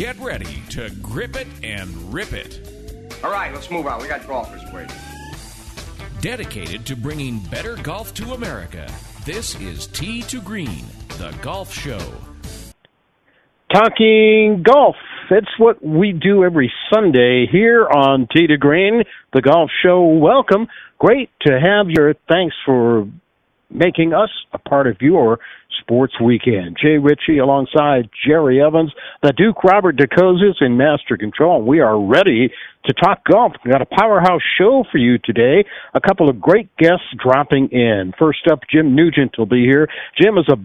Get ready to grip it and rip it. All right, let's move on. We got golfers waiting. Dedicated to bringing better golf to America, this is Tee to Green, the golf show. Talking golf. That's what we do every Sunday here on Tee to Green, the golf show. Welcome. Great to have you. Thanks for making us a part of your sports weekend. Jay Ritchie alongside Jerry Evans, the Duke Robert DeCozes in master control. We are ready to talk golf. We've got a powerhouse show for you today. A couple of great guests dropping in. First up, Jim Nugent will be here. Jim is a,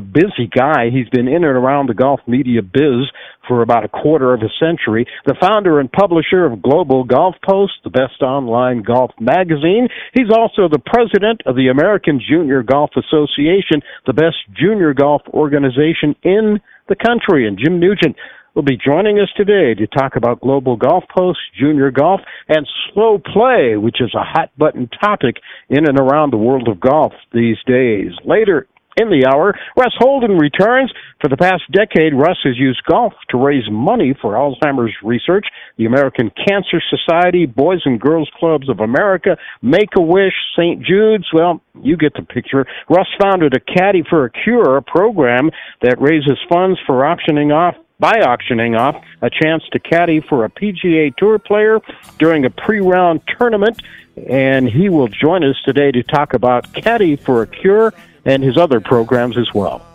busy guy. He's been in and around the golf media biz for about a quarter of a century. The founder and publisher of Global Golf Post, the best online golf magazine. He's also the president of the American Junior Golf Association, the best junior golf organization in the country. And Jim Nugent will be joining us today to talk about Global Golf Post, junior golf, and slow play, which is a hot button topic in and around the world of golf these days. Later in the hour. Russ Holden returns. For the past decade, Russ has used golf to raise money for Alzheimer's research. The American Cancer Society, Boys and Girls Clubs of America, Make a Wish, St. Jude's. Well, you get the picture. Russ founded a Caddy for a Cure, program that raises funds for auctioning off by auctioning off a chance to caddy for a PGA Tour player during a pre-round tournament. And he will join us today to talk about Caddy for a Cure and his other programs as well.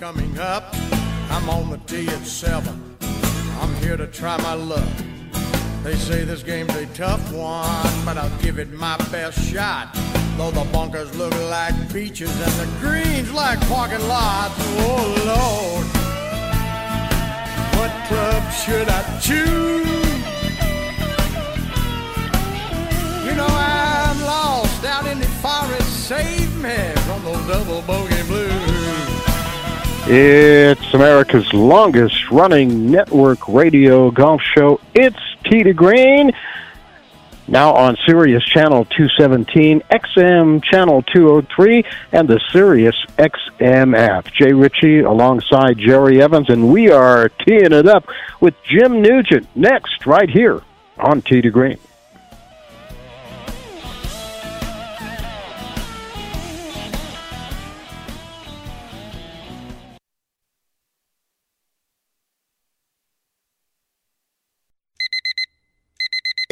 Coming up, I'm on the tee at seven. I'm here to try my luck. They say this game's a tough one, but I'll give it my best shot. Though the bunkers look like beaches and the greens like parking lots. Oh Lord, what club should I choose? You know I'm lost out in the forest. Save me from those double bogey blues. It's America's longest running network radio golf show. It's to Green. Now on Sirius Channel 217, XM Channel 203, and the Sirius XM app. Jay Ritchie alongside Jerry Evans, and we are teeing it up with Jim Nugent next, right here on Tee to Green.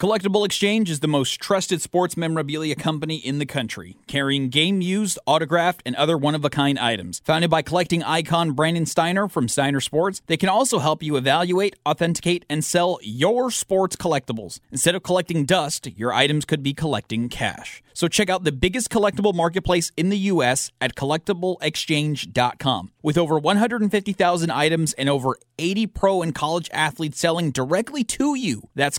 Collectible Exchange is the most trusted sports memorabilia company in the country, carrying game used, autographed, and other one of a kind items. Founded by collecting icon Brandon Steiner from Steiner Sports, they can also help you evaluate, authenticate, and sell your sports collectibles. Instead of collecting dust, your items could be collecting cash. So check out the biggest collectible marketplace in the U.S. at collectibleexchange.com. With over 150,000 items and over 80 pro and college athletes selling directly to you, that's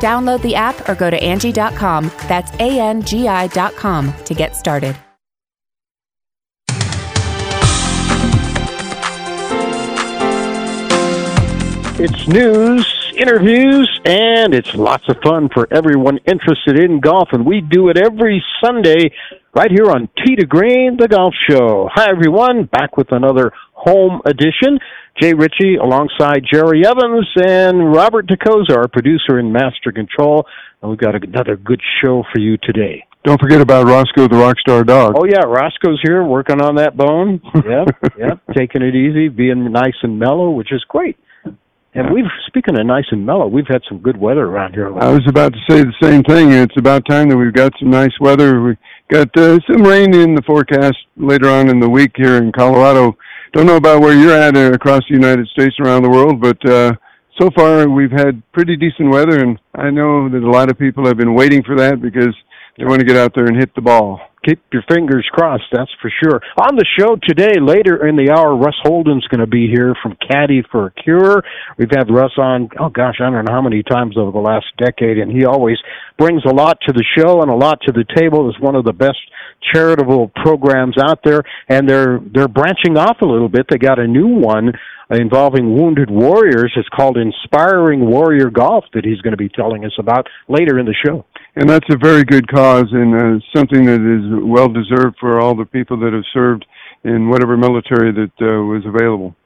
Download the app or go to Angie.com. That's A N G I.com to get started. It's news, interviews, and it's lots of fun for everyone interested in golf. And we do it every Sunday right here on Tee to Green, the golf show. Hi, everyone. Back with another home edition. Jay Ritchie alongside Jerry Evans and Robert DeCosa, our producer and master control. And we've got another good show for you today. Don't forget about Roscoe the Rockstar Dog. Oh yeah, Roscoe's here working on that bone. Yep, yep, taking it easy, being nice and mellow, which is great. And we've speaking of nice and mellow, we've had some good weather around here. I was about to say the same thing. It's about time that we've got some nice weather. We got uh, some rain in the forecast later on in the week here in Colorado. Don't know about where you're at uh, across the United States around the world, but uh, so far we've had pretty decent weather, and I know that a lot of people have been waiting for that because they want to get out there and hit the ball keep your fingers crossed, that's for sure. On the show today, later in the hour, Russ Holden's going to be here from Caddy for a Cure. We've had Russ on, oh gosh, I don't know how many times over the last decade, and he always brings a lot to the show and a lot to the table. Is one of the best charitable programs out there, and they're they're branching off a little bit. They got a new one involving wounded warriors. It's called Inspiring Warrior Golf that he's going to be telling us about later in the show. And that's a very good cause and uh, something that is well deserved for all the people that have served in whatever military that uh, was available.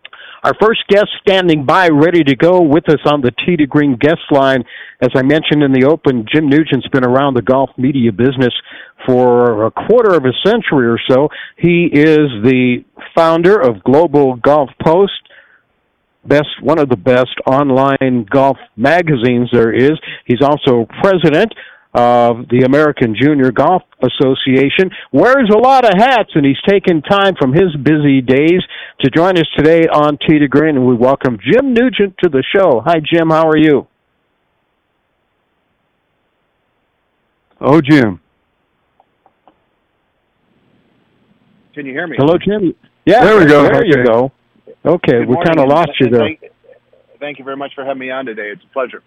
Our first guest standing by, ready to go with us on the Tee to Green guest line. As I mentioned in the open, Jim Nugent's been around the golf media business for a quarter of a century or so. He is the founder of Global Golf Post, best one of the best online golf magazines there is. He's also president of the American Junior Golf Association, wears a lot of hats, and he's taken time from his busy days to join us today on Tee to Green. And we welcome Jim Nugent to the show. Hi, Jim. How are you? Oh, Jim. Can you hear me? Hello, Jim. Yeah, there we go. There okay. you go. Okay, Good we kind of lost you there. Thank, thank you very much for having me on today. It's a pleasure.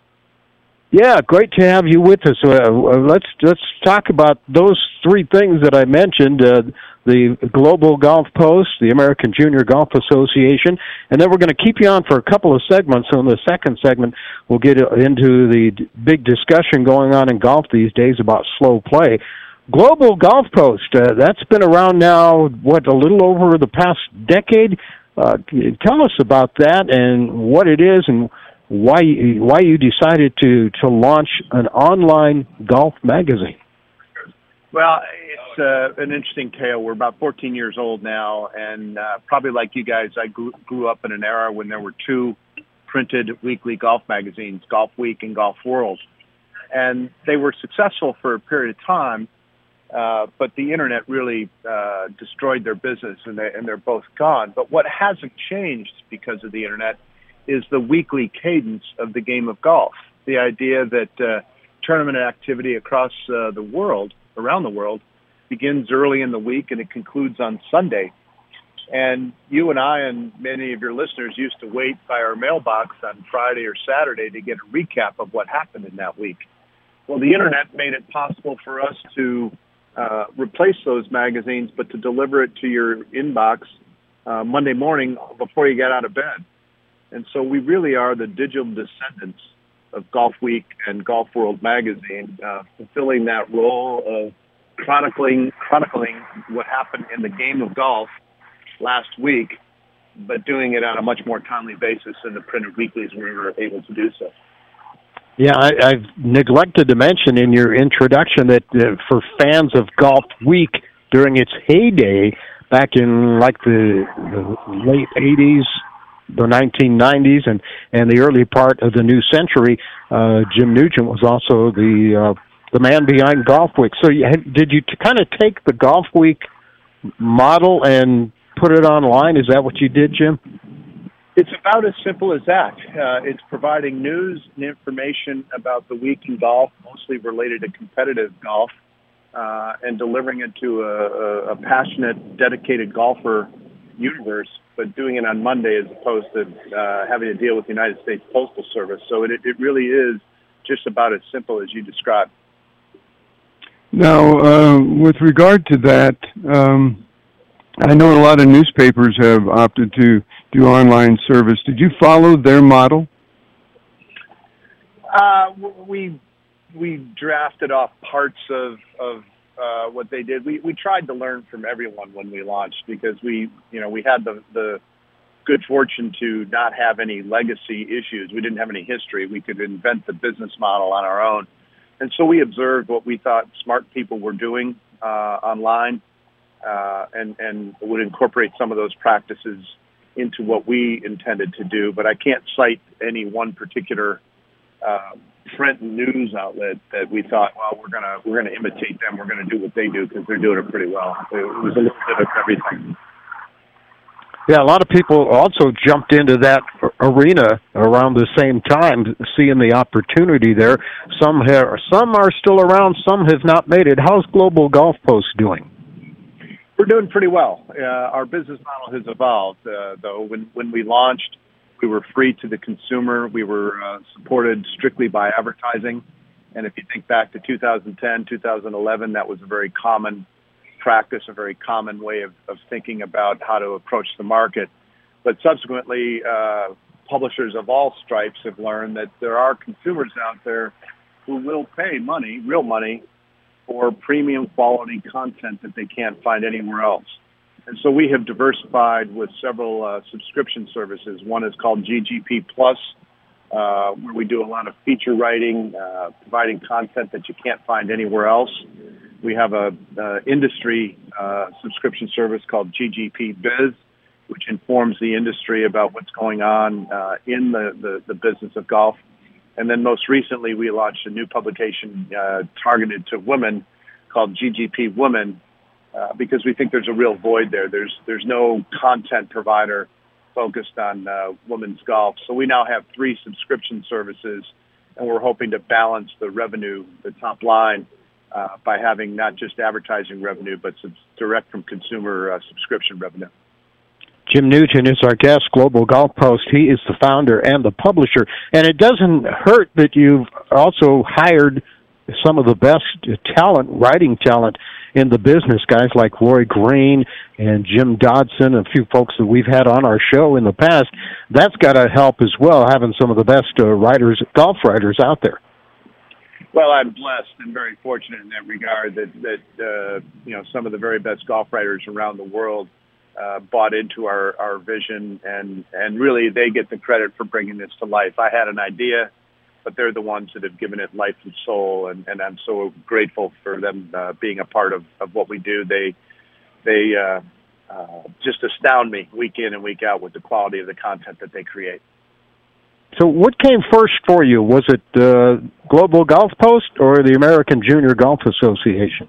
Yeah, great to have you with us. Uh, let's let's talk about those three things that I mentioned: uh, the Global Golf Post, the American Junior Golf Association, and then we're going to keep you on for a couple of segments. So in the second segment, we'll get into the big discussion going on in golf these days about slow play. Global Golf Post, uh, that's been around now, what, a little over the past decade? Uh, tell us about that and what it is and why why you decided to to launch an online golf magazine. Well, it's uh, an interesting tale. We're about 14 years old now, and uh, probably like you guys, I grew, grew up in an era when there were two printed weekly golf magazines, Golf Week and Golf World, and they were successful for a period of time. Uh, but the internet really uh, destroyed their business, and, they, and they're both gone. But what hasn't changed because of the internet is the weekly cadence of the game of golf. The idea that uh, tournament activity across uh, the world, around the world, begins early in the week and it concludes on Sunday. And you and I and many of your listeners used to wait by our mailbox on Friday or Saturday to get a recap of what happened in that week. Well, the internet made it possible for us to uh, replace those magazines, but to deliver it to your inbox uh, Monday morning before you get out of bed. And so we really are the digital descendants of Golf Week and Golf World magazine, uh, fulfilling that role of chronicling chronicling what happened in the game of golf last week, but doing it on a much more timely basis than the printed weeklies we were able to do so. Yeah, I, I've neglected to mention in your introduction that uh, for fans of Golf Week during its heyday back in like the, the late 80s, the 1990s, and and the early part of the new century, uh, Jim Nugent was also the uh, the man behind Golf Week. So, you, did you kind of take the Golf Week model and put it online? Is that what you did, Jim? It's about as simple as that. Uh, it's providing news and information about the week in golf, mostly related to competitive golf, uh, and delivering it to a, a, a passionate, dedicated golfer universe, but doing it on Monday as opposed to uh, having to deal with the United States Postal Service. So it, it really is just about as simple as you described. Now, uh, with regard to that, um, I know a lot of newspapers have opted to do online service. Did you follow their model? Uh, we we drafted off parts of of uh, what they did. We we tried to learn from everyone when we launched because we you know we had the the good fortune to not have any legacy issues. We didn't have any history. We could invent the business model on our own. And so we observed what we thought smart people were doing uh, online uh, and, and would incorporate some of those practices into what we intended to do. But I can't cite any one particular uh, print news outlet that we thought, well, we're gonna we're gonna imitate them. We're gonna do what they do because they're doing it pretty well. It was a little bit of everything. Yeah, a lot of people also jumped into that arena around the same time, seeing the opportunity there. Some have, some are still around, some have not made it. How's Global Golf Post doing? We're doing pretty well. Uh, our business model has evolved, uh, though. When when we launched, we were free to the consumer. We were uh, supported strictly by advertising, and if you think back to 2010, 2011, that was a very common practice, a very common way of, of thinking about how to approach the market. But subsequently, uh, publishers of all stripes have learned that there are consumers out there who will pay money, real money, for premium quality content that they can't find anywhere else. And so we have diversified with several uh, subscription services. One is called GGP Plus, uh, where we do a lot of feature writing, uh, providing content that you can't find anywhere else. We have a uh, industry uh, subscription service called GGP Biz, which informs the industry about what's going on uh, in the, the, the, business of golf. And then most recently, we launched a new publication uh, targeted to women called GGP Women, uh, because we think there's a real void there. There's there's no content provider focused on uh, women's golf. So we now have three subscription services, and we're hoping to balance the revenue, the top line, uh, by having not just advertising revenue, but some direct from consumer uh, subscription revenue. Jim Nugent is our guest, Global Golf Post. He is the founder and the publisher. And it doesn't hurt that you've also hired some of the best talent, writing talent in the business, guys like Ron Green and Jim Dodson, a few folks that we've had on our show in the past. That's got to help as well, having some of the best uh, writers, golf writers out there. Well, I'm blessed and very fortunate in that regard that that uh, you know some of the very best golf writers around the world uh, bought into our our vision and and really they get the credit for bringing this to life. I had an idea but they're the ones that have given it life and soul, and, and I'm so grateful for them uh, being a part of, of what we do. They they uh, uh, just astound me week in and week out with the quality of the content that they create. So, what came first for you? Was it uh, Global Golf Post or the American Junior Golf Association?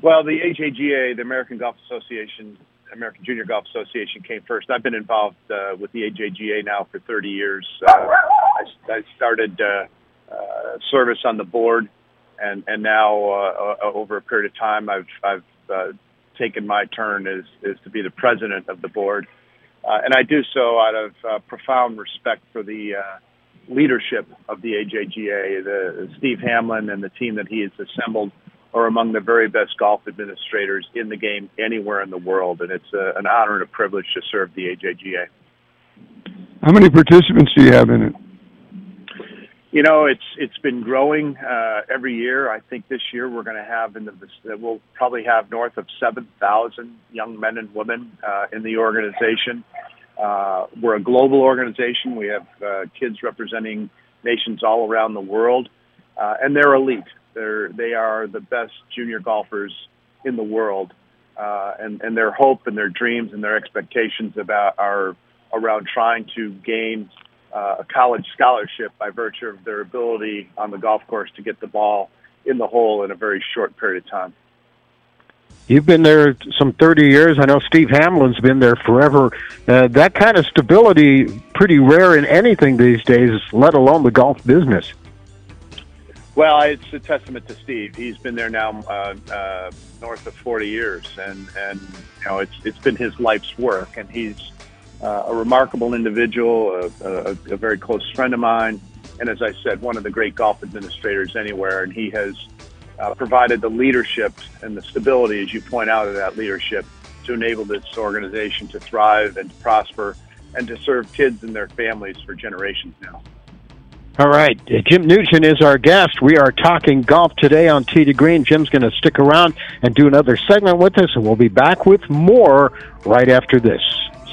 Well, the AJGA, the American Golf Association, American Junior Golf Association, came first. I've been involved uh, with the AJGA now for 30 years. Uh, I, I, started uh, uh, service on the board, and and now uh, over a period of time, I've I've taken my turn as is to be the president of the board. Uh, and I do so out of uh, profound respect for the uh, leadership of the AJGA. The, Steve Hamblin and the team that he has assembled are among the very best golf administrators in the game anywhere in the world, and it's a, an honor and a privilege to serve the AJGA. How many participants do you have in it? You know, it's it's been growing uh, every year. I think this year we're going to have in the we'll probably have north of seven thousand young men and women uh, in the organization. Uh, we're a global organization. We have uh, kids representing nations all around the world, uh, and they're elite. They're they are the best junior golfers in the world, uh, and and their hope and their dreams and their expectations about are around trying to gain uh, a college scholarship by virtue of their ability on the golf course to get the ball in the hole in a very short period of time. You've been there some 30 years. I know Steve Hamblin's been there forever. Uh, that kind of stability, pretty rare in anything these days, let alone the golf business. Well, it's a testament to Steve. He's been there now uh, uh, north of 40 years, and and you know it's it's been his life's work, and he's uh, a remarkable individual, a, a, a, very close friend of mine, and as I said, one of the great golf administrators anywhere. And he has uh, provided the leadership and the stability, as you point out, of that leadership to enable this organization to thrive and to prosper and to serve kids and their families for generations now. All right. Jim Nugent is our guest. We are talking golf today on Tee to Green. Jim's going to stick around and do another segment with us, and we'll be back with more right after this.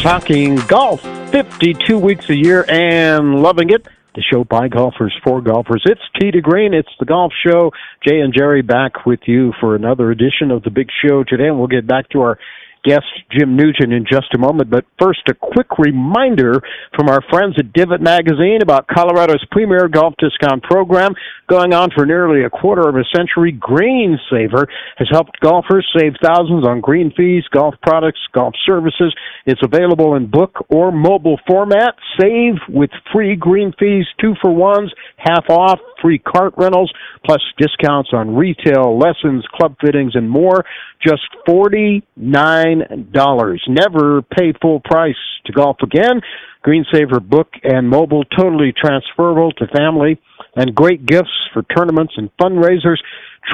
Talking golf 52 weeks a year and loving it. The show by golfers for golfers. It's Tee to Green. It's the golf show. Jay and Jerry back with you for another edition of the big show today. And we'll get back to our guest Jim Nugent in just a moment. But first, a quick reminder from our friends at Divot Magazine about Colorado's premier golf discount program going on for nearly a quarter of a century. Green Saver has helped golfers save thousands on green fees, golf products, golf services. It's available in book or mobile format. Save with free green fees, two for ones, half off, free cart rentals, plus discounts on retail, lessons, club fittings, and more. Just $49. Never pay full price to golf again. Greensaver book and mobile totally transferable to family and great gifts for tournaments and fundraisers.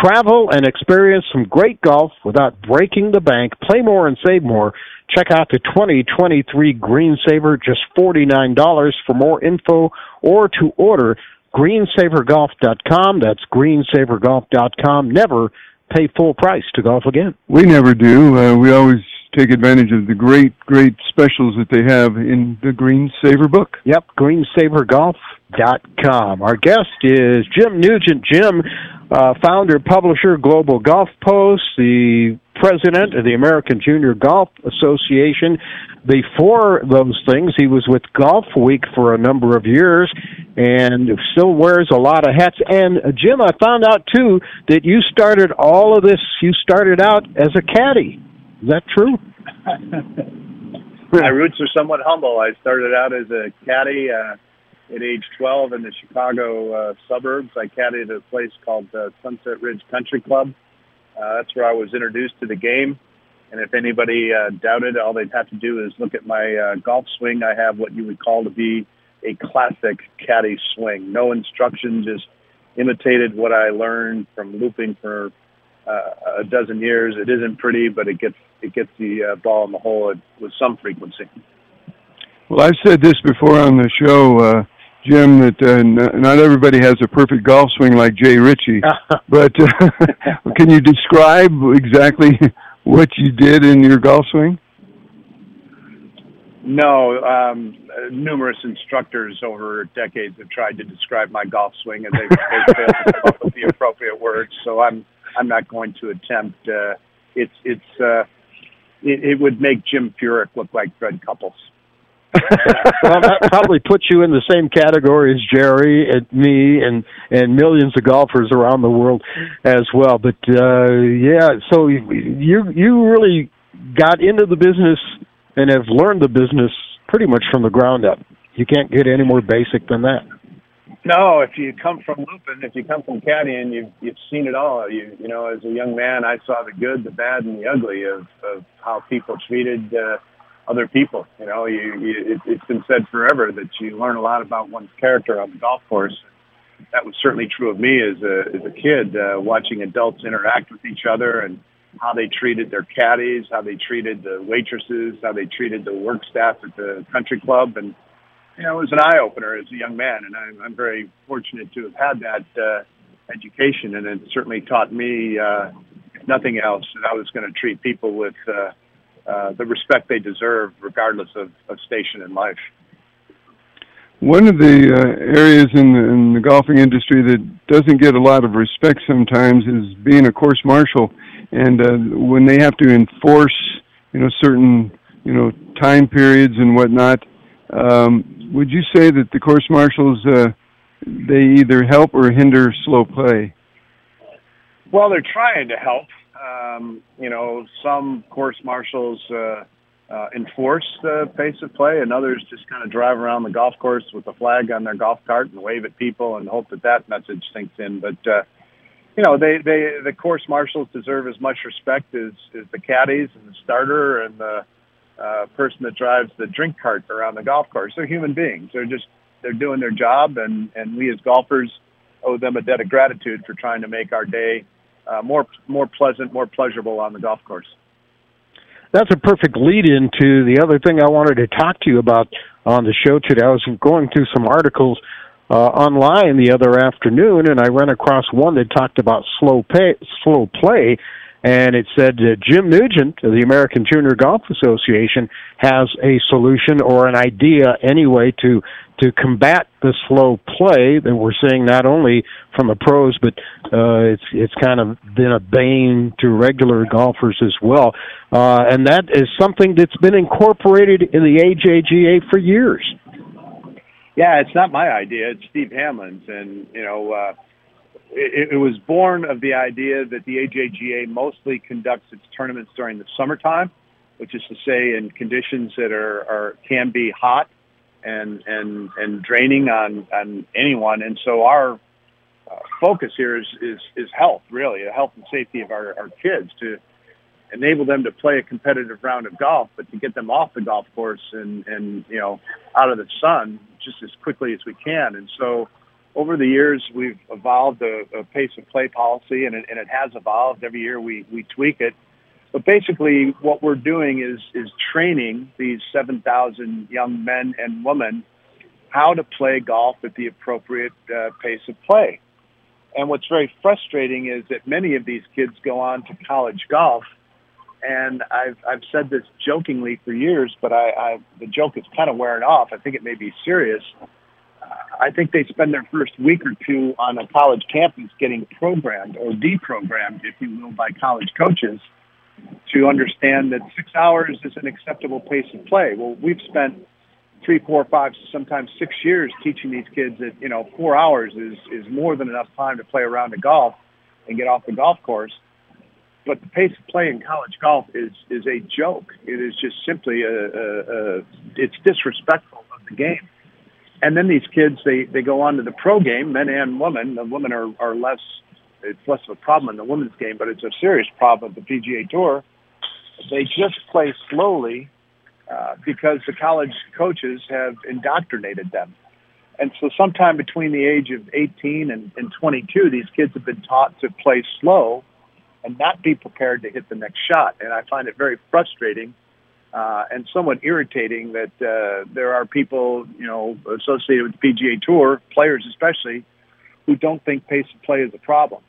Travel and experience some great golf without breaking the bank. Play more and save more. Check out the 2023 Greensaver, just $49 for more info or to order greensavergolf.com. That's greensavergolf.com. Never pay full price to golf again. We never do. Uh, we always take advantage of the great, great specials that they have in the Green Saver book. Yep, greensavergolf.com. Our guest is Jim Nugent. Jim, uh, founder, publisher, Global Golf Post, the president of the American Junior Golf Association. Before those things, he was with Golf Week for a number of years and still wears a lot of hats. And uh, Jim, I found out too that you started all of this, you started out as a caddy. Is that true? My roots are somewhat humble. I started out as a caddy uh, at age 12 in the Chicago uh, suburbs. I caddied at a place called uh, Sunset Ridge Country Club. Uh, that's where I was introduced to the game. And if anybody uh, doubted, all they'd have to do is look at my uh, golf swing. I have what you would call to be a classic caddy swing. No instruction, just imitated what I learned from looping for uh, a dozen years. It isn't pretty, but it gets it gets the uh, ball in the hole with some frequency. Well, I've said this before on the show, uh, Jim, that uh, n- not everybody has a perfect golf swing like Jay Ritchie. but uh, can you describe exactly what you did in your golf swing? No, um, numerous instructors over decades have tried to describe my golf swing, and they've, they've failed to come up with the appropriate words. So I'm I'm not going to attempt. Uh, it's it's uh, it, it would make Jim Furyk look like Fred Couples. well, that probably puts you in the same category as Jerry and me and and millions of golfers around the world as well. But uh yeah, so you you really got into the business and have learned the business pretty much from the ground up. You can't get any more basic than that. No, if you come from looping, if you come from caddying, you've you've seen it all. You you know, as a young man, I saw the good, the bad, and the ugly of of how people treated uh, other people. You know, you, you it, it's been said forever that you learn a lot about one's character on the golf course. That was certainly true of me as a as a kid, uh, watching adults interact with each other and how they treated their caddies, how they treated the waitresses, how they treated the work staff at the country club, and you know, it was an eye opener as a young man, and I'm, I'm very fortunate to have had that uh, education, and it certainly taught me, uh, nothing else, that I was going to treat people with uh, uh, the respect they deserve, regardless of, of station in life. One of the uh, areas in the, in the golfing industry that doesn't get a lot of respect sometimes is being a course marshal, and uh, when they have to enforce, you know, certain, you know, time periods and whatnot. Um, would you say that the course marshals uh, they either help or hinder slow play? Well, they're trying to help. Um, you know, some course marshals uh, uh, enforce the pace of play, and others just kind of drive around the golf course with a flag on their golf cart and wave at people and hope that that message sinks in. But uh, you know, they they the course marshals deserve as much respect as as the caddies and the starter and the uh, person that drives the drink cart around the golf course. They're human beings. They're just they're doing their job, and and we as golfers owe them a debt of gratitude for trying to make our day uh, more more pleasant, more pleasurable on the golf course. That's a perfect lead into the other thing I wanted to talk to you about on the show today. I was going through some articles uh, online the other afternoon, and I ran across one that talked about slow pay, slow play, and it said uh, Jim Nugent of the American Junior Golf Association has a solution or an idea anyway to to combat the slow play that we're seeing not only from the pros but uh, it's it's kind of been a bane to regular golfers as well, uh, and that is something that's been incorporated in the AJGA for years. Yeah, it's not my idea. It's Steve Hamblin's, and you know. Uh, it, it was born of the idea that the AJGA mostly conducts its tournaments during the summertime, which is to say in conditions that are, are can be hot and and and draining on on anyone. And so our uh, focus here is, is is health, really, the health and safety of our, our kids to enable them to play a competitive round of golf, but to get them off the golf course and and you know out of the sun just as quickly as we can. And so over the years, we've evolved a, a pace of play policy, and it, and it has evolved. Every year, we we tweak it. But basically, what we're doing is is training these 7,000 young men and women how to play golf at the appropriate uh, pace of play. And what's very frustrating is that many of these kids go on to college golf, and I've I've said this jokingly for years, but I, I the joke is kind of wearing off. I think it may be serious I think they spend their first week or two on a college campus getting programmed or deprogrammed, if you will, by college coaches to understand that six hours is an acceptable pace of play. Well, we've spent three, four, five, sometimes six years teaching these kids that, you know, four hours is, is more than enough time to play around a golf and get off the golf course. But the pace of play in college golf is, is a joke. It is just simply a, a, a it's disrespectful of the game and then these kids they they go on to the pro game, men and women. The women are are less it's less of a problem in the women's game, but it's a serious problem at the PGA Tour. They just play slowly uh, because the college coaches have indoctrinated them. And so, sometime between the age of 18 and, and 22, these kids have been taught to play slow and not be prepared to hit the next shot. And I find it very frustrating uh, and somewhat irritating that uh, there are people, you know, associated with the PGA Tour, players especially, who don't think pace of play is a problem.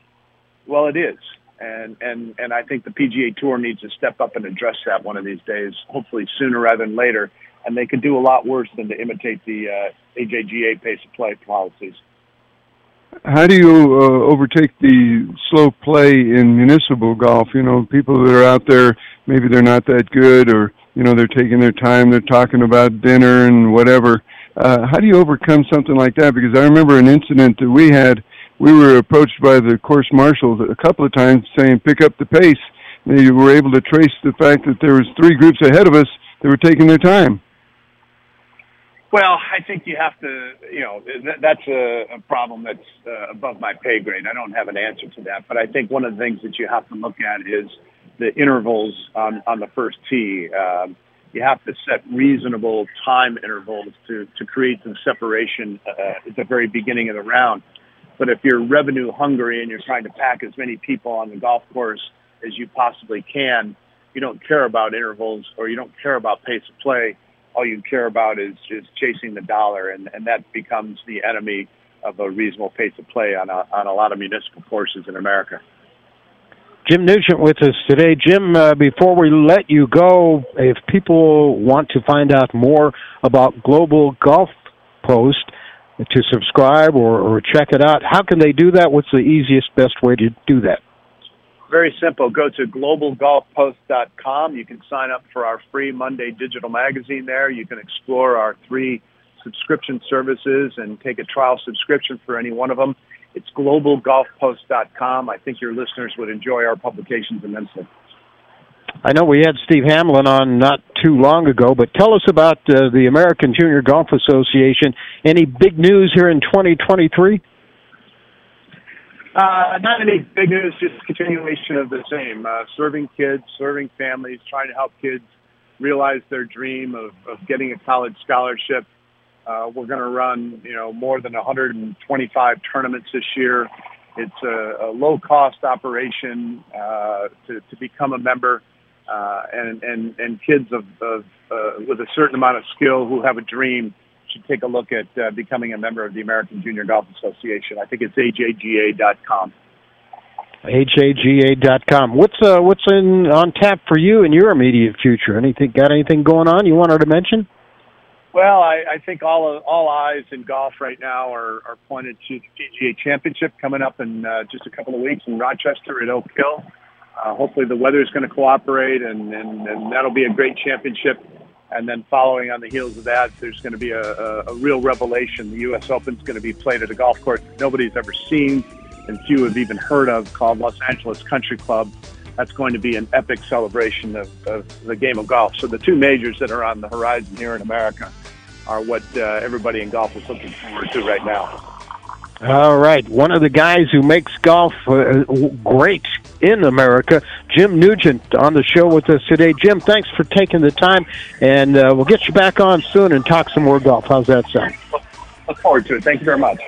Well, it is, and and and I think the PGA Tour needs to step up and address that one of these days, hopefully sooner rather than later. And they could do a lot worse than to imitate the uh, AJGA pace of play policies. How do you uh, overtake the slow play in municipal golf? You know, people that are out there, maybe they're not that good, or you know they're taking their time they're talking about dinner and whatever. Uh, how do you overcome something like that? Because i remember an incident that we had. We were approached by the course marshals a couple of times saying pick up the pace. They were able to trace the fact that there was three groups ahead of us that were taking their time. Well, I think you have to, you know, that, that's a, a problem that's uh, above my pay grade. I don't have an answer to that, but I think one of the things that you have to look at is the intervals on, on the first tee. Um, you have to set reasonable time intervals to, to create some separation uh, at the very beginning of the round. But if you're revenue hungry and you're trying to pack as many people on the golf course as you possibly can, you don't care about intervals or you don't care about pace of play. All you care about is, is chasing the dollar, and, and that becomes the enemy of a reasonable pace of play on a, on a lot of municipal courses in America. Jim Nugent with us today. Jim, uh, before we let you go, if people want to find out more about Global Golf Post to subscribe or, or check it out, how can they do that? What's the easiest, best way to do that? Very simple. Go to globalgolfpost.com. You can sign up for our free Monday digital magazine there. You can explore our three subscription services and take a trial subscription for any one of them. It's globalgolfpost.com. I think your listeners would enjoy our publications immensely. I know we had Steve Hamblin on not too long ago, but tell us about uh, the American Junior Golf Association. Any big news here in 2023? Uh, not any big news, just continuation of the same. Uh, serving kids, serving families, trying to help kids realize their dream of, of getting a college scholarship. Uh, we're going to run, you know, more than 125 tournaments this year. It's a, a low-cost operation uh, to, to become a member, uh, and, and and kids of, of uh, with a certain amount of skill who have a dream should take a look at uh, becoming a member of the American Junior Golf Association. I think it's AJGA.com. AJGA.com. What's uh, what's in on tap for you in your immediate future? Anything got anything going on you wanted to mention? Well, I, I think all of, all eyes in golf right now are, are pointed to the PGA Championship coming up in uh, just a couple of weeks in Rochester at Oak Hill. Uh, hopefully, the weather is going to cooperate, and, and, and that'll be a great championship. And then following on the heels of that, there's going to be a, a, a real revelation. The U.S. Open is going to be played at a golf course nobody's ever seen and few have even heard of called Los Angeles Country Club. That's going to be an epic celebration of, of the game of golf. So the two majors that are on the horizon here in America are what uh, everybody in golf is looking forward to right now. All right. One of the guys who makes golf uh, great in America, Jim Nugent, on the show with us today. Jim, thanks for taking the time, and uh, we'll get you back on soon and talk some more golf. How's that sound? Look forward to it. Thank you very much.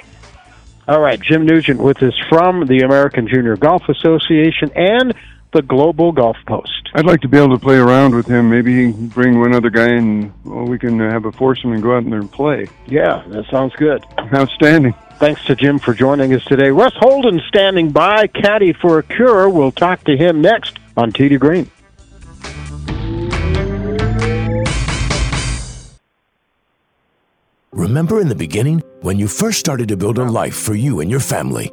All right. Jim Nugent with us from the American Junior Golf Association and the Global Golf Post. I'd like to be able to play around with him. Maybe he can bring one other guy and well, we can have a foursome and go out there and play. Yeah, that sounds good. Outstanding. Thanks to Jim for joining us today. Russ Holden standing by, caddy for a cure. We'll talk to him next on Tee to Green. Remember in the beginning when you first started to build a life for you and your family?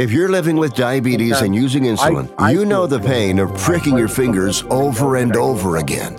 If you're living with diabetes and using insulin, you know the pain of pricking your fingers over and over again.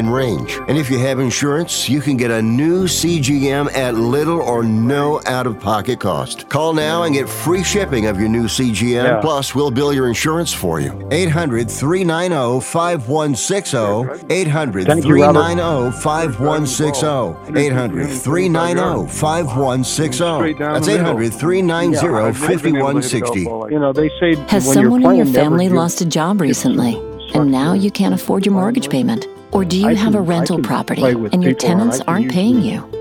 in range. And if you have insurance, you can get a new CGM at little or no out of pocket cost. Call now and get free shipping of your new CGM. Yeah. Plus, we'll bill your insurance for you. 800 390 5160. 800 Thank you, Robert. 390 5160. 800 390 5160. That's 800 390 5160. You know, they say Has someone in your family lost a job recently? And now you can't afford your mortgage payment? Or do you I have a can- rental property and your and tenants aren't paying usually you?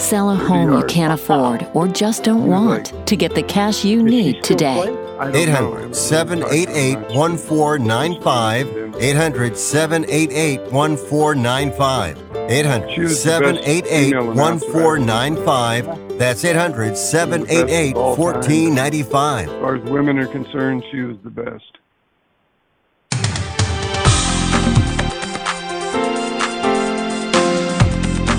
Sell a home you can't afford or just don't want to get the cash you need today. 800 788 1495. 800 788 1495. 800 788 1495. That's 800 788 1495. As far as women are concerned, she was the best.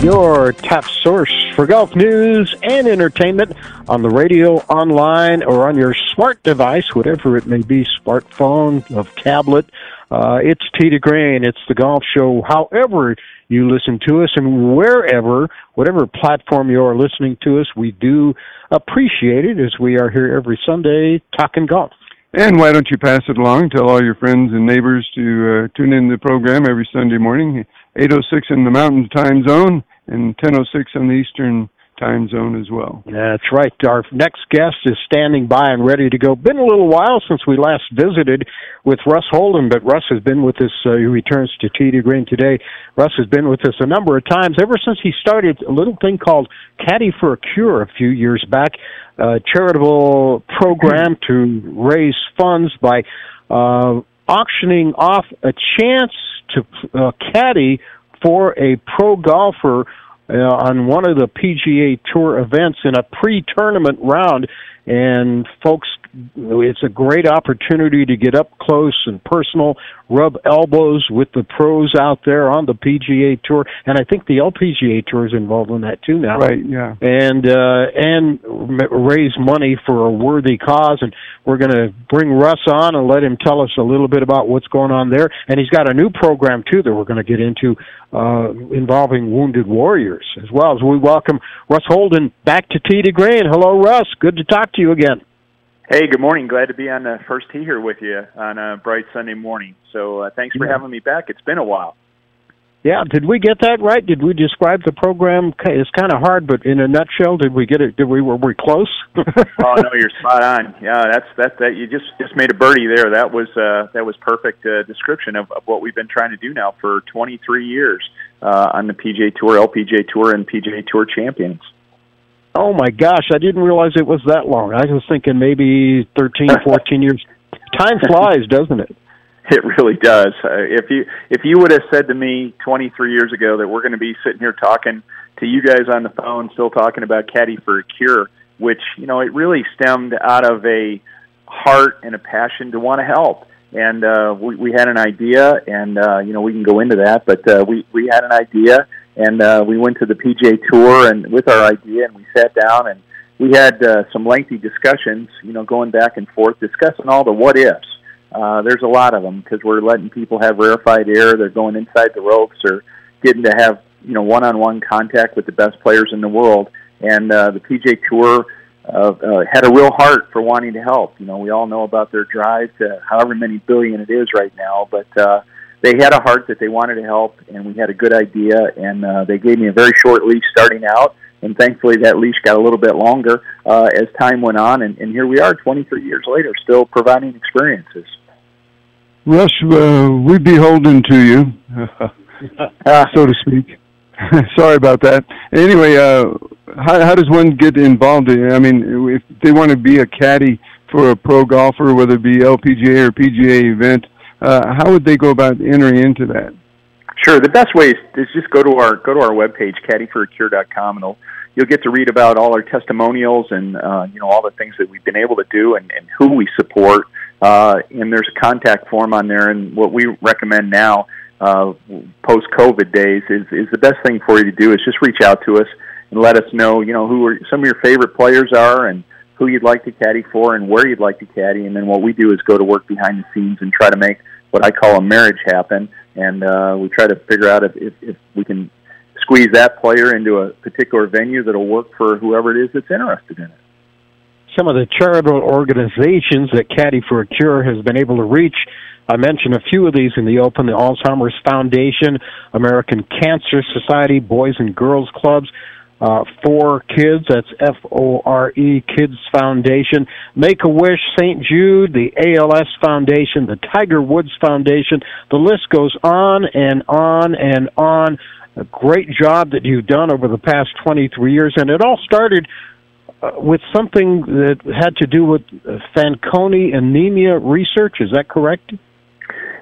Your top source for golf news and entertainment on the radio, online, or on your smart device, whatever it may be, smartphone, of tablet. Uh, it's to Green. It's the golf show. However you listen to us and wherever, whatever platform you are listening to us, we do appreciate it as we are here every Sunday talking golf. And why don't you pass it along? Tell all your friends and neighbors to uh, tune in the program every Sunday morning, 806 in the Mountain Time Zone and 1006 on the Eastern time zone as well. Yeah, that's right. Our next guest is standing by and ready to go. Been a little while since we last visited with Russ Holden, but Russ has been with us. Uh, he returns Tee to Green today. Russ has been with us a number of times ever since he started a little thing called Caddy for a Cure a few years back, a charitable program to raise funds by uh, auctioning off a chance to uh, caddy for a pro golfer uh, on one of the PGA Tour events in a pre-tournament round, and folks it's a great opportunity to get up close and personal, rub elbows with the pros out there on the PGA Tour, and I think the LPGA Tour is involved in that too now. Right. Yeah. And uh, and raise money for a worthy cause, and we're going to bring Russ on and let him tell us a little bit about what's going on there. And he's got a new program too that we're going to get into uh, involving wounded warriors as well. As we welcome Russ Holden back to Tee to Green. Hello, Russ. Good to talk to you again. Hey, good morning. Glad to be on the first tee here with you on a bright Sunday morning. So uh, thanks for having me back. It's been a while. Yeah, did we get that right? Did we describe the program? It's kind of hard, but in a nutshell, did we get it? Did we were we close? oh no, you're spot on. Yeah, that's that that you just just made a birdie there. That was uh, that was perfect uh, description of, of what we've been trying to do now for 23 years uh, on the PGA Tour, LPGA Tour, and PGA Tour champions. Oh my gosh, I didn't realize it was that long. I was thinking maybe 13, 14 years. Time flies, doesn't it? It really does. Uh, if you if you would have said to me 23 years ago that we're going to be sitting here talking to you guys on the phone, still talking about Caddy for a Cure, which you know it really stemmed out of a heart and a passion to want to help. And uh, we, we had an idea, and uh, you know we can go into that, but uh, we we had an idea and uh, we went to the PGA Tour and with our idea, and we sat down and we had uh, some lengthy discussions, you know, going back and forth, discussing all the what ifs. Uh, there's a lot of them because we're letting people have rarefied air. They're going inside the ropes or getting to have you know one-on-one contact with the best players in the world. And uh, the PGA Tour uh, uh, had a real heart for wanting to help. You know, we all know about their drive to however many billion it is right now, but uh, they had a heart that they wanted to help, and we had a good idea, and uh, they gave me a very short leash starting out, and thankfully that leash got a little bit longer uh, as time went on, and, and here we are, 23 years later, still providing experiences. Russ, uh, we'd be holding to you, so to speak. Sorry about that. Anyway, uh, how, how does one get involved? In, I mean, if they want to be a caddy for a pro golfer, whether it be LPGA or PGA event, uh, how would they go about entering into that? Sure. The best way is, is just go to our go to our webpage, caddyforacure.com, and you'll get to read about all our testimonials and uh, you know all the things that we've been able to do and, and who we support. Uh, and there's a contact form on there. And what we recommend now, uh, post COVID days, is is the best thing for you to do is just reach out to us and let us know you know who are, some of your favorite players are and who you'd like to caddy for and where you'd like to caddy. And then what we do is go to work behind the scenes and try to make what I call a marriage happen. And uh, we try to figure out if, if, if we can squeeze that player into a particular venue that'll work for whoever it is that's interested in it. Some of the charitable organizations that Caddy for a Cure has been able to reach I mentioned a few of these in the open the Alzheimer's Foundation, American Cancer Society, Boys and Girls Clubs, uh, for kids. That's F O R E Kids Foundation, Make a Wish, St. Jude, the ALS Foundation, the Tiger Woods Foundation. The list goes on and on and on. A great job that you've done over the past 23 years, and it all started uh, with something that had to do with Fanconi anemia research. Is that correct?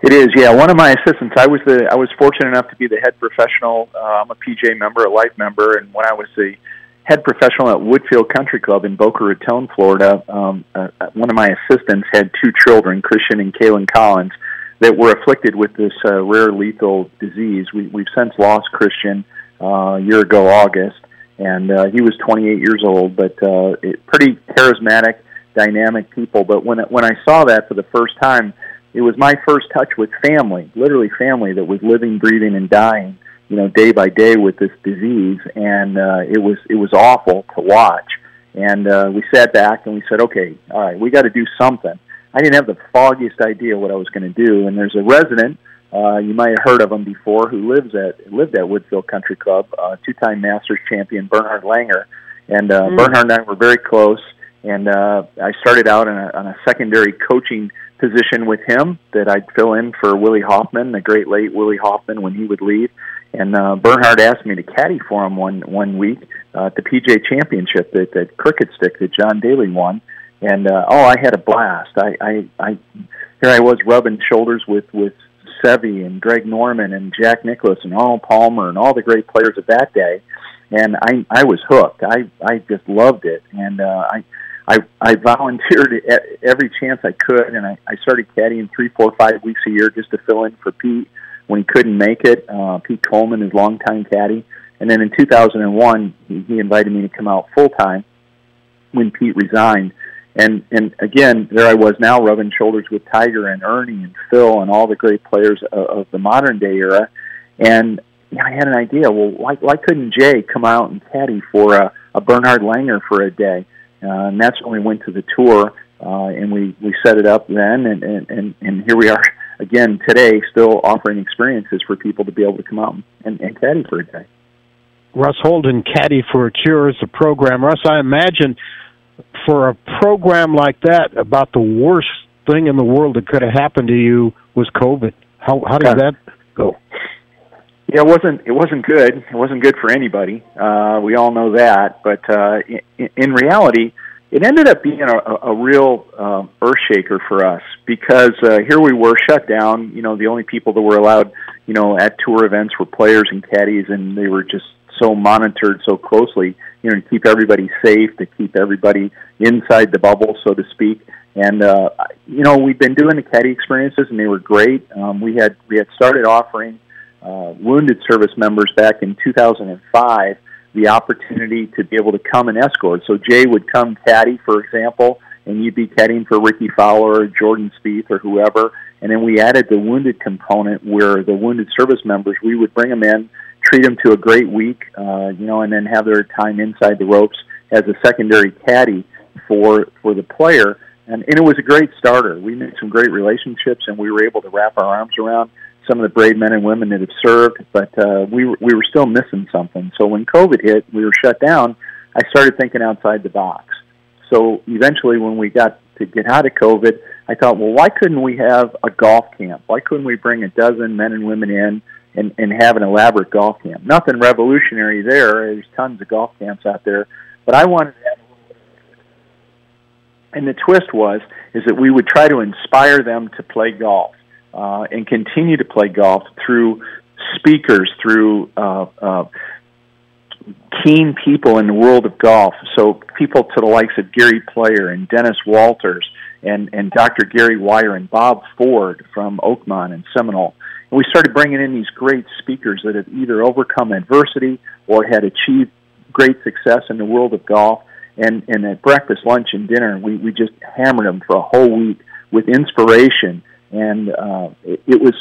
It is, yeah. One of my assistants, I was the I was fortunate enough to be the head professional. Uh, I'm a PGA member, a life member, and when I was the head professional at Woodfield Country Club in Boca Raton, Florida, um, uh, one of my assistants had two children, Christian and Kaylin Collins, that were afflicted with this uh, rare lethal disease. We, we've since lost Christian uh, a year ago, August, and uh, he was 28 years old, but uh, it, pretty charismatic, dynamic people. But when when I saw that for the first time it was my first touch with family, literally family that was living, breathing, and dying, you know, day by day with this disease, and uh, it was it was awful to watch. And uh, we sat back and we said, okay, all right, we got to do something. I didn't have the foggiest idea what I was going to do. And there's a resident, uh, you might have heard of him before, who lives at lived at Woodfield Country Club, uh, two-time Masters champion Bernhard Langer, and uh, mm. Bernhard and I were very close. And uh, I started out on a, on a secondary coaching position with him that I'd fill in for Willi Hofmann, the great late Willi Hofmann, when he would leave. And uh, Bernhard asked me to caddy for him one one week uh, at the PGA Championship that that Crooked Stick that John Daly won. And uh, oh, I had a blast. I, I, I here I was rubbing shoulders with with Seve and Greg Norman and Jack Nicklaus and Arnold Palmer and all the great players of that day. And I I was hooked. I I just loved it. And uh, I I I volunteered every chance I could, and I, I started caddying three, four, five weeks a year just to fill in for Pete when he couldn't make it. Uh, Pete Coleman, his longtime caddy, and then in 2001 he, he invited me to come out full time when Pete resigned. And and again, there I was now rubbing shoulders with Tiger and Ernie and Phil and all the great players of, of the modern day era. And yeah, I had an idea. Well, why why couldn't Jay come out and caddy for a, a Bernhard Langer for a day? Uh, and that's when we went to the tour, uh, and we, we set it up then, and, and, and, and here we are again today, still offering experiences for people to be able to come out and, and caddy for a day. Russ Holden, Caddy for a Cure, is the program. Russ, I imagine for a program like that, about the worst thing in the world that could have happened to you was COVID. How how did that go? Yeah, it wasn't it wasn't good. It wasn't good for anybody. Uh, we all know that. But uh, in, in reality, it ended up being a, a real uh, earth shaker for us because uh, here we were shut down. You know, the only people that were allowed, you know, at tour events were players and caddies, and they were just so monitored so closely. You know, to keep everybody safe, to keep everybody inside the bubble, so to speak. And uh, you know, we've been doing the caddy experiences, and they were great. Um, we had we had started offering uh, wounded service members back in 2005 the opportunity to be able to come and escort. So Jay would come caddy, for example, and you'd be caddying for Rickie Fowler or Jordan Spieth or whoever. And then we added the wounded component where the wounded service members, we would bring them in, treat them to a great week, uh, you know, and then have their time inside the ropes as a secondary caddy for for the player. And, and it was a great starter. We made some great relationships, and we were able to wrap our arms around some of the brave men and women that have served, but uh, we were, we were still missing something. So when COVID hit, we were shut down. I started thinking outside the box. So eventually, when we got to get out of COVID, I thought, well, why couldn't we have a golf camp? Why couldn't we bring a dozen men and women in and, and have an elaborate golf camp? Nothing revolutionary there. There's tons of golf camps out there, but I wanted to have and the twist was is that we would try to inspire them to play golf uh, and continue to play golf through speakers, through uh, uh, keen people in the world of golf. So people to the likes of Gary Player and Dennis Walters and, and Dr. Gary Wiren and Bob Ford from Oakmont and Seminole. And we started bringing in these great speakers that have either overcome adversity or had achieved great success in the world of golf. And, and at breakfast, lunch, and dinner, we, we just hammered them for a whole week with inspiration and uh, it, it was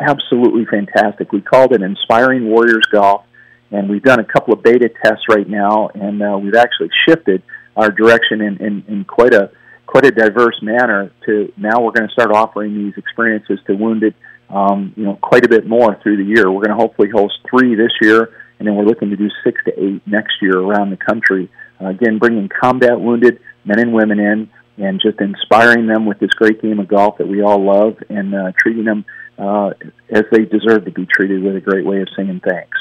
absolutely fantastic. We called it Inspiring Warriors Golf, and we've done a couple of beta tests right now, and uh, we've actually shifted our direction in, in, in quite a quite a diverse manner. To now, we're going to start offering these experiences to wounded, um, you know, quite a bit more through the year. We're going to hopefully host three this year, and then we're looking to do six to eight next year around the country. Uh, again, bringing combat wounded men and women in and just inspiring them with this great game of golf that we all love and uh, treating them uh, as they deserve to be treated with a great way of saying thanks.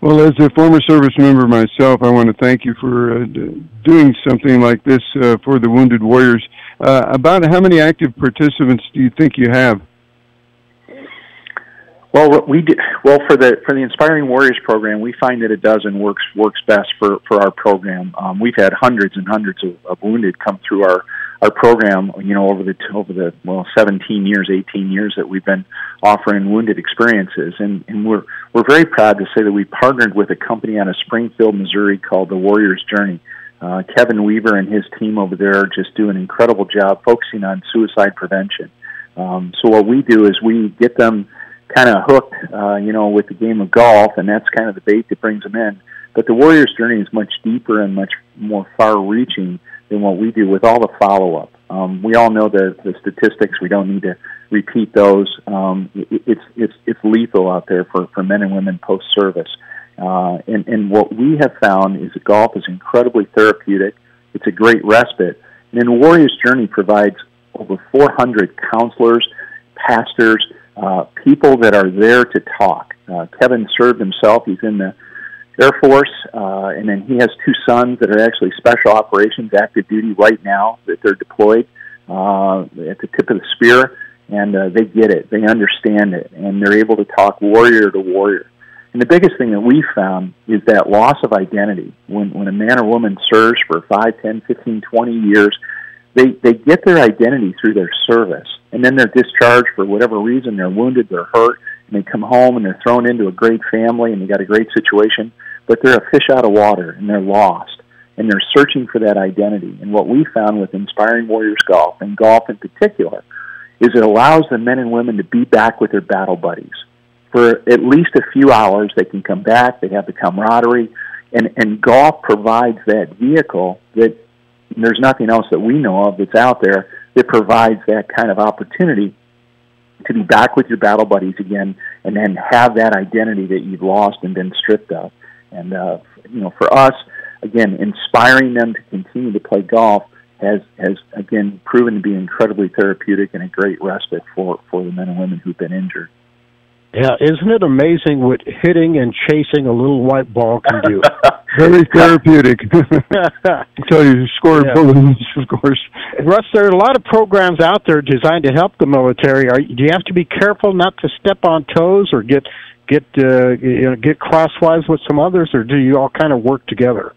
Well, as a former service member myself, I want to thank you for uh, doing something like this uh, for the Wounded Warriors. Uh, about how many active participants do you think you have? Well, we did, well for the for the Inspiring Warriors program, we find that a dozen works works best for for our program. Um, we've had hundreds and hundreds of, of wounded come through our our program, you know, over the over the well, 17 years, 18 years that we've been offering wounded experiences, and and we're we're very proud to say that we partnered with a company out of Springfield, Missouri, called the Warriors Journey. Uh, Kevin Weaver and his team over there just do an incredible job focusing on suicide prevention. Um, so what we do is we get them kind of hooked, uh, you know, with the game of golf, and that's kind of the bait that brings them in. But the Warriors' journey is much deeper and much more far-reaching than what we do with all the follow-up. Um, we all know the, the statistics. We don't need to repeat those. Um, it, it's it's it's lethal out there for, for men and women post-service. Uh, and, and what we have found is that golf is incredibly therapeutic. It's a great respite. And then Warriors Journey provides over 400 counselors, pastors, uh, people that are there to talk. Uh, Kevin served himself. He's in the Air Force, uh, and then he has two sons that are actually special operations active duty right now that they're deployed uh, at the tip of the spear, and uh, they get it, they understand it, and they're able to talk warrior to warrior. And the biggest thing that we found is that loss of identity. When when a man or woman serves for five, ten, fifteen, twenty years, they they get their identity through their service, and then they're discharged for whatever reason. They're wounded, they're hurt, and they come home and they're thrown into a great family and they got a great situation, but they're a fish out of water and they're lost and they're searching for that identity. And what we found with Inspiring Warriors Golf and golf in particular is it allows the men and women to be back with their battle buddies for at least a few hours. They can come back. They have the camaraderie, and and golf provides that vehicle that there's nothing else that we know of that's out there that provides that kind of opportunity to be back with your battle buddies again and then have that identity that you've lost and been stripped of. And, uh, you know, for us, again, inspiring them to continue to play golf has, has again, proven to be incredibly therapeutic and a great respite for, for the men and women who've been injured. Yeah, isn't it amazing what hitting and chasing a little white ball can do? Very therapeutic. Until you score yeah. balloons, of course. Russ, there are a lot of programs out there designed to help the military. Are, do you have to be careful not to step on toes or get get uh, you know, get crosswise with some others, or do you all kind of work together?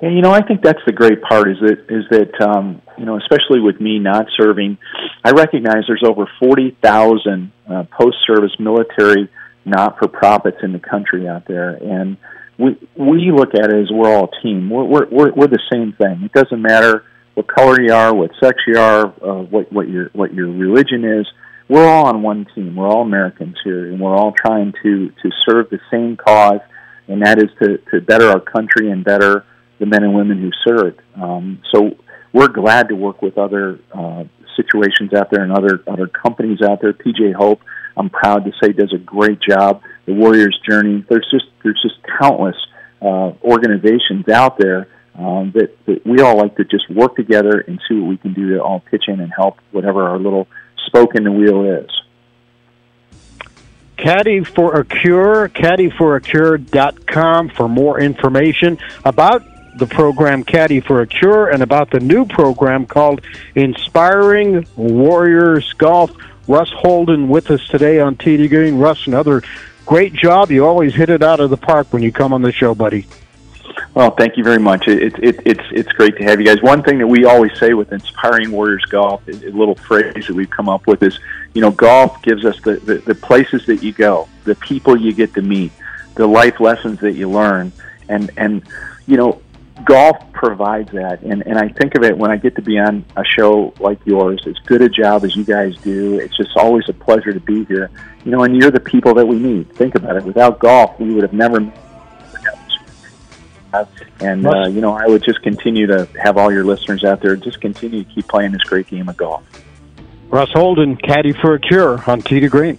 Yeah, you know, I think that's the great part is that is that um, you know, especially with me not serving, I recognize there's over forty thousand uh, post-service military not-for-profits in the country out there, and we we look at it as we're all a team. We're we're we're, we're the same thing. It doesn't matter what color you are, what sex you are, uh, what what your what your religion is. We're all on one team. We're all Americans here, and we're all trying to to serve the same cause, and that is to to better our country and better the men and women who served. Um, so we're glad to work with other uh, situations out there and other other companies out there. PGA HOPE, I'm proud to say, does a great job. The Warriors Journey. There's just there's just countless uh, organizations out there um, that, that we all like to just work together and see what we can do to all pitch in and help whatever our little spoke in the wheel is. Caddy for a Cure, caddyforacure.com for more information about the program Caddy for a Cure and about the new program called Inspiring Warriors Golf. Russ Holden with us today on Tee to Green. Russ, another great job. You always hit it out of the park when you come on the show, buddy. Well, thank you very much. It, it, it's it's great to have you guys. One thing that we always say with Inspiring Warriors Golf, a little phrase that we've come up with is, you know, golf gives us the, the, the places that you go, the people you get to meet, the life lessons that you learn, and and you know, golf provides that. And and I think of it when I get to be on a show like yours as good a job as you guys do it's just always a pleasure to be here. You know and you're the people that we need. Think about it. Without golf we would have never and uh, you know I would just continue to have all your listeners out there just continue to keep playing this great game of golf. Russ Holden caddy for a cure on to Green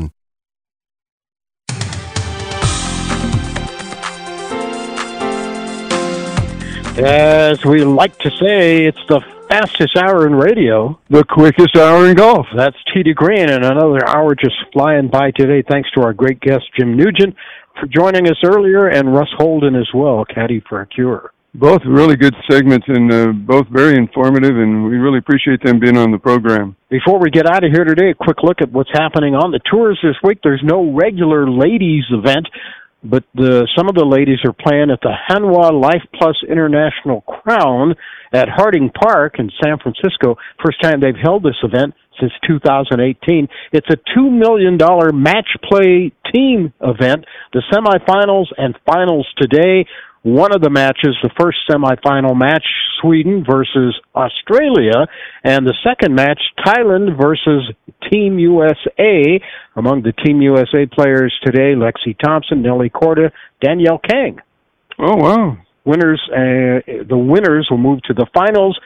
As we like to say, it's the fastest hour in radio. The quickest hour in golf. That's Tee to Green, and another hour just flying by today. Thanks to our great guest, Jim Nugent, for joining us earlier, and Russ Holden as well, caddy for a cure. Both really good segments and uh, both very informative, and we really appreciate them being on the program. Before we get out of here today, a quick look at what's happening on the tours this week. There's no regular ladies event, but the, some of the ladies are playing at the Hanwha Life Plus International Crown at Harding Park in San Francisco. First time they've held this event since 2018. It's a $2 million match play team event. The semifinals and finals today. One of the matches, the first semifinal match, Sweden versus Australia, and the second match, Thailand versus Team USA. Among the Team USA players today, Lexi Thompson, Nelly Korda, Danielle Kang. Oh wow! Winners, uh, the winners will move to the finals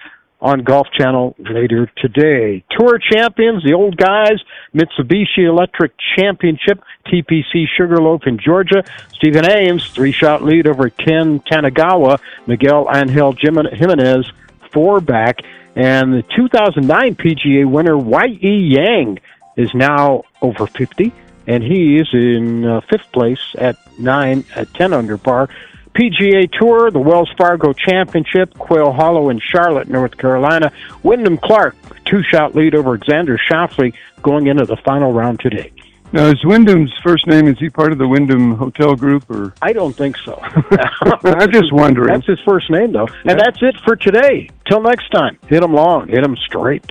on Golf Channel later today. Tour champions, the old guys, Mitsubishi Electric Championship, TPC Sugarloaf in Georgia. Stephen Ames, three shot lead over Ken Tanigawa, Miguel Angel Jimenez, four back. And the 2009 PGA winner, Y.E. Yang, is now over 50, and he is in uh, fifth place at nine, at 10 under par. PGA Tour, the Wells Fargo Championship, Quail Hollow in Charlotte, North Carolina. Wyndham Clark, two shot lead over Xander Schauffele going into the final round today. Now, is Wyndham's first name, is he part of the Wyndham Hotel Group or? I don't think so. I'm just wondering. That's his first name, though. And that's it for today. Till next time, hit 'em long, hit 'em straight.